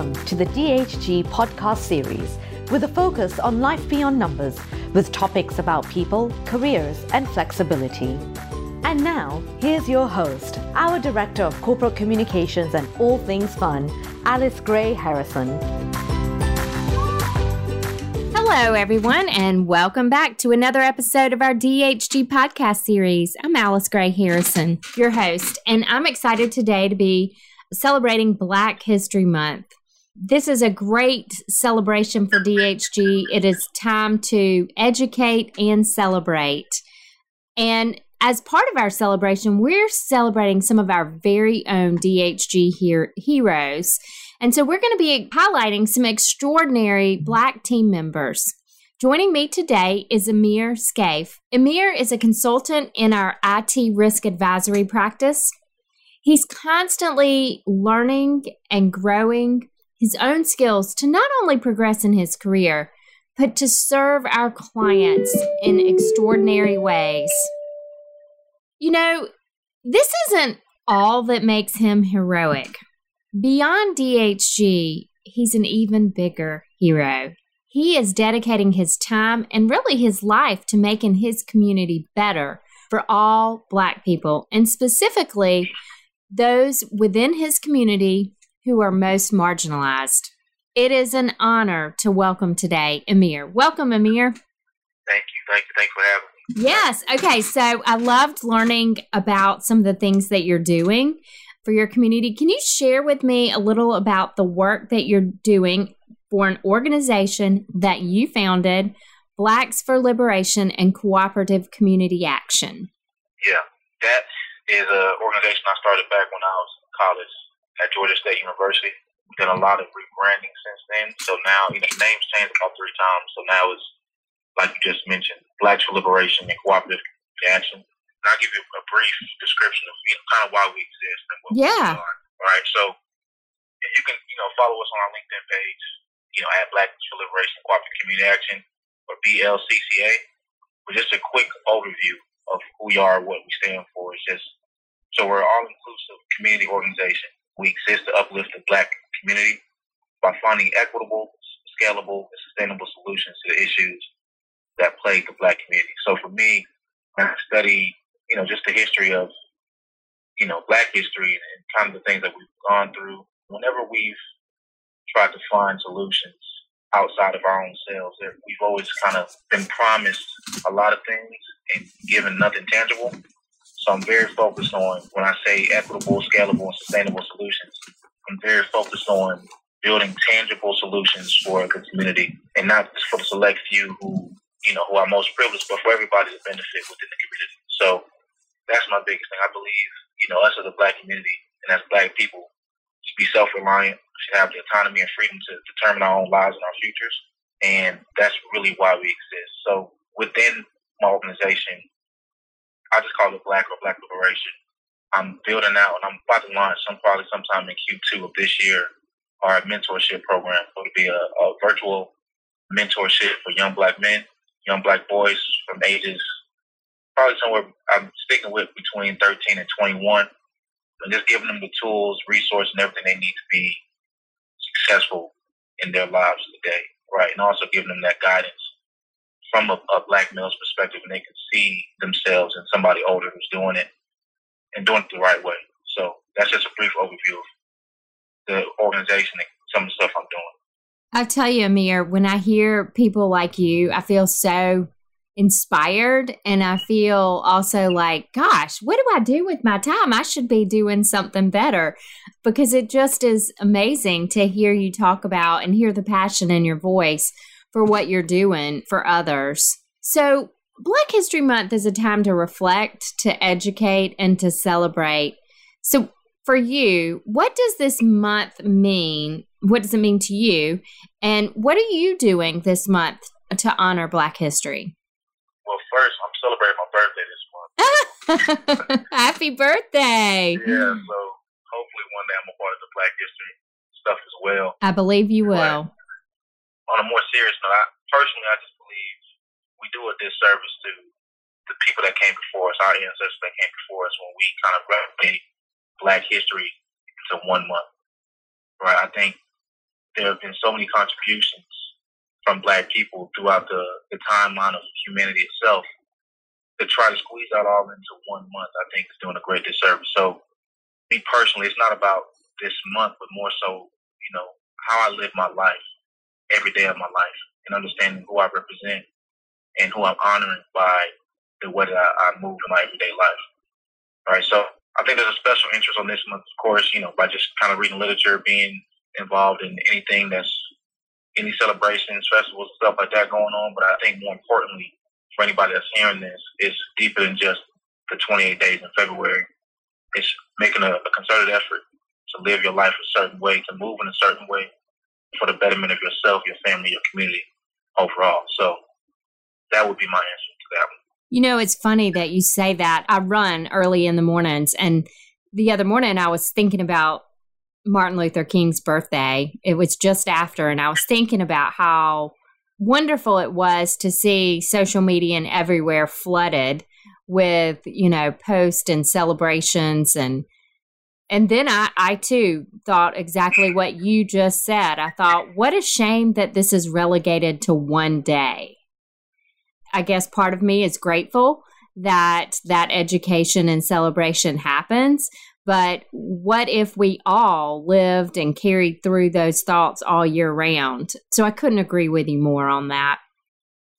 Welcome to the DHG podcast series with a focus on life beyond numbers with topics about people, careers, and flexibility. And now, here's your host, our Director of Corporate Communications and All Things Fun, Alice Gray Harrison. Hello, everyone, and welcome back to another episode of our DHG podcast series. I'm Alice Gray Harrison, your host, and I'm excited today to be celebrating Black History Month. This is a great celebration for DHG. It is time to educate and celebrate. And as part of our celebration, we're celebrating some of our very own DHG heroes. And so we're going to be highlighting some extraordinary Black team members. Joining me today is Emiere Scaife. Emiere is a consultant in our IT risk advisory practice. He's constantly learning and growing his own skills to not only progress in his career, but to serve our clients in extraordinary ways. You know, this isn't all that makes him heroic. Beyond DHG, he's an even bigger hero. He is dedicating his time and really his life to making his community better for all Black people, and specifically those within his community who are most marginalized. It is an honor to welcome today Emiere. Welcome, Emiere. Thank you. Thank you. Thanks for having me. Yes. Okay. So I loved learning about some of the things that you're doing for your community. Can you share with me a little about the work that you're doing for an organization that you founded, Blacks for Liberation and Cooperative Community Action? Yeah, that is an organization I started back when I was in college at Georgia State University. We've done a lot of rebranding since then. So now, you know, the name's changed about three times. So now it's, like you just mentioned, Blacks for Liberation and Cooperative Action. And I'll give you a brief description of you know, kind of why we exist and what yeah. we are. All right. So and you can, you know, follow us on our LinkedIn page, you know, at Black for Liberation Cooperative Community Action or BLCCA. But just a quick overview of who we are, what we stand for. Is just so we're all inclusive community organization. We exist to uplift the Black community by finding equitable, scalable, and sustainable solutions to the issues that plague the Black community. So for me, I study you know, just the history of, you know, black history and kind of the things that we've gone through. Whenever we've tried to find solutions outside of our own selves, we've always kind of been promised a lot of things and given nothing tangible. So I'm very focused on when I say equitable, scalable, and sustainable solutions. I'm very focused on building tangible solutions for the community and not just for the select few who, you know, who are most privileged, but for everybody to benefit within the community. So that's my biggest thing. I believe, you know, us as a black community and as black people should be self reliant, should have the autonomy and freedom to determine our own lives and our futures. And that's really why we exist. So within my organization, I just call it Black or Black Liberation. I'm building out and I'm about to launch some probably sometime in Q2 of this year our mentorship program. It'll be a, a virtual mentorship for young black men, young black boys from ages probably somewhere I'm sticking with between 13 and 21, and just giving them the tools, resources, and everything they need to be successful in their lives today, right? And also giving them that guidance from a, a black male's perspective, and they can see themselves in somebody older who's doing it and doing it the right way. So that's just a brief overview of the organization and some of the stuff I'm doing. I tell you, Emiere, when I hear people like you, I feel so inspired and I feel also like, gosh, what do I do with my time? I should be doing something better because it just is amazing to hear you talk about and hear the passion in your voice for what you're doing for others. So, Black History Month is a time to reflect, to educate, and to celebrate. So, for you, what does this month mean? What does it mean to you? And what are you doing this month to honor Black history? Well, first, I'm celebrating my birthday this month. Happy birthday! Yeah, so hopefully one day I'm a part of the Black History stuff as well. I believe you will. But on a more serious note, I, personally, I just believe we do a disservice to the people that came before us, our ancestors that came before us, when we kind of replicate Black history into one month. Right? I think there have been so many contributions from black people throughout the, the timeline of humanity itself to try to squeeze out all into one month, I think is doing a great disservice. So, me personally, it's not about this month, but more so, you know, how I live my life every day of my life and understanding who I represent and who I'm honoring by the way that I, I move in my everyday life. All right. So I think there's a special interest on this month, of course, you know, by just kind of reading literature, being involved in anything that's any celebrations, festivals, stuff like that going on. But I think more importantly, for anybody that's hearing this, it's deeper than just the 28 days in February. It's making a, a concerted effort to live your life a certain way, to move in a certain way for the betterment of yourself, your family, your community overall. So that would be my answer to that. You know, it's funny that you say that. I run early in the mornings, and the other morning I was thinking about Martin Luther King's birthday. It was just after, and I was thinking about how wonderful it was to see social media and everywhere flooded with, you know, posts and celebrations and and then I, I too thought exactly what you just said. I thought, what a shame that this is relegated to one day. I guess part of me is grateful that that education and celebration happens. But what if we all lived and carried through those thoughts all year round? So I couldn't agree with you more on that.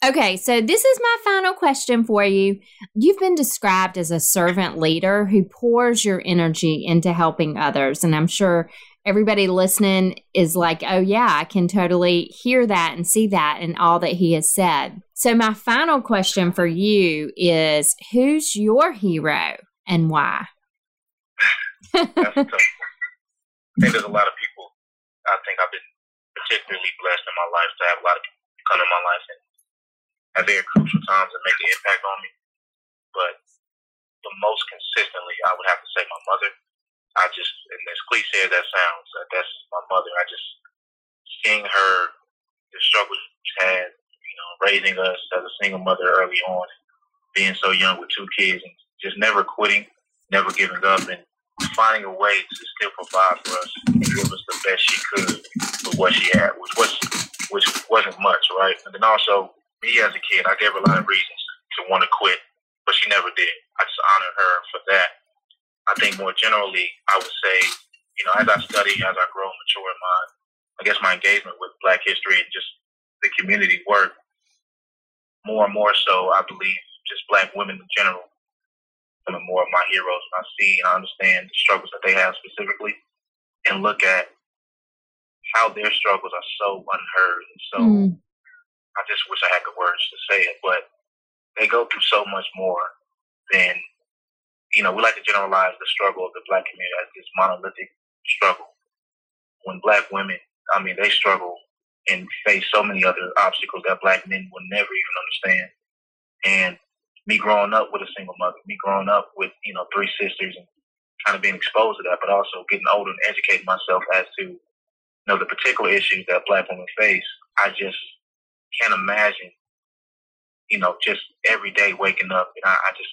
Okay, so this is my final question for you. You've been described as a servant leader who pours your energy into helping others. And I'm sure everybody listening is like, oh, yeah, I can totally hear that and see that in all that he has said. So, my final question for you is who's your hero and why? That's tough. I think there's a lot of people. I think I've been particularly blessed in my life to have a lot of people come in my life and at very crucial times and make an impact on me. But the most consistently, I would have to say my mother. I just, and as cliche as that sounds, uh, that's my mother. I just seeing her, the struggles she's had, you know, raising us as a single mother early on, being so young with two kids, and just never quitting, never giving up, and finding a way to still provide for us and give us the best she could with what she had, which was which wasn't much, right? And then also me as a kid, I gave her a lot of reasons to want to quit, but she never did. I just honor her for that. I think more generally, I would say, you know, as I study, as I grow and mature in my, I guess my engagement with Black history and just the community work, more and more so, I believe just Black women in general, of more of my heroes. When I see and I understand the struggles that they have specifically, and look at how their struggles are so unheard and so mm. I just wish I had the words to say it, but they go through so much more than, you know, we like to generalize the struggle of the black community as this monolithic struggle. When black women, I mean, they struggle and face so many other obstacles that black men will never even understand. And me growing up with a single mother, me growing up with, you know, three sisters and kind of being exposed to that, but also getting older and educating myself as to, you know, the particular issues that black women face, I just can't imagine, you know, just every day waking up and I, I just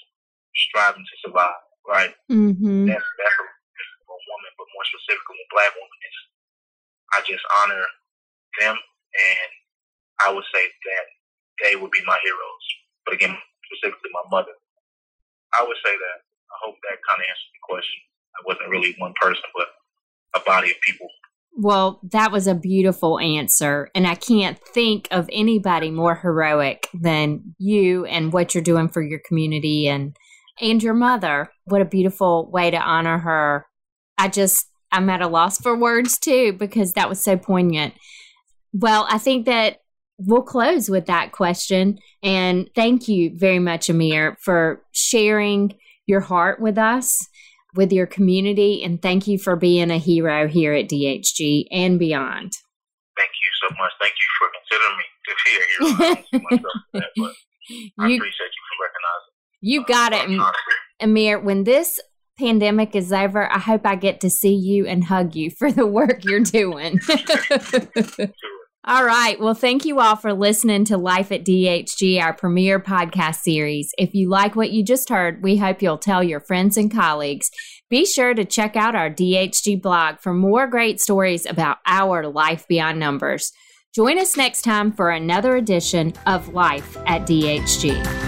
striving to survive, right? Mm-hmm. That's, that's a, a woman, but more specifically a black woman is, I just honor them and I would say that they would be my heroes. But again, specifically my mother. I would say that. I hope that kind of answers the question. I wasn't really one person, but a body of people well, that was a beautiful answer. And I can't think of anybody more heroic than you and what you're doing for your community and and your mother. What a beautiful way to honor her. I just I'm at a loss for words too because that was so poignant. Well, I think that we'll close with that question. And thank you very much, Emiere, for sharing your heart with us with your community. And thank you for being a hero here at DHG and beyond. Thank you so much. Thank you for considering me to be a hero. I appreciate you for recognizing. You got it, Emiere. When this pandemic is over, I hope I get to see you and hug you for the work you're doing. All right. Well, thank you all for listening to Life at DHG, our premier podcast series. If you like what you just heard, we hope you'll tell your friends and colleagues. Be sure to check out our DHG blog for more great stories about our life beyond numbers. Join us next time for another edition of Life at DHG.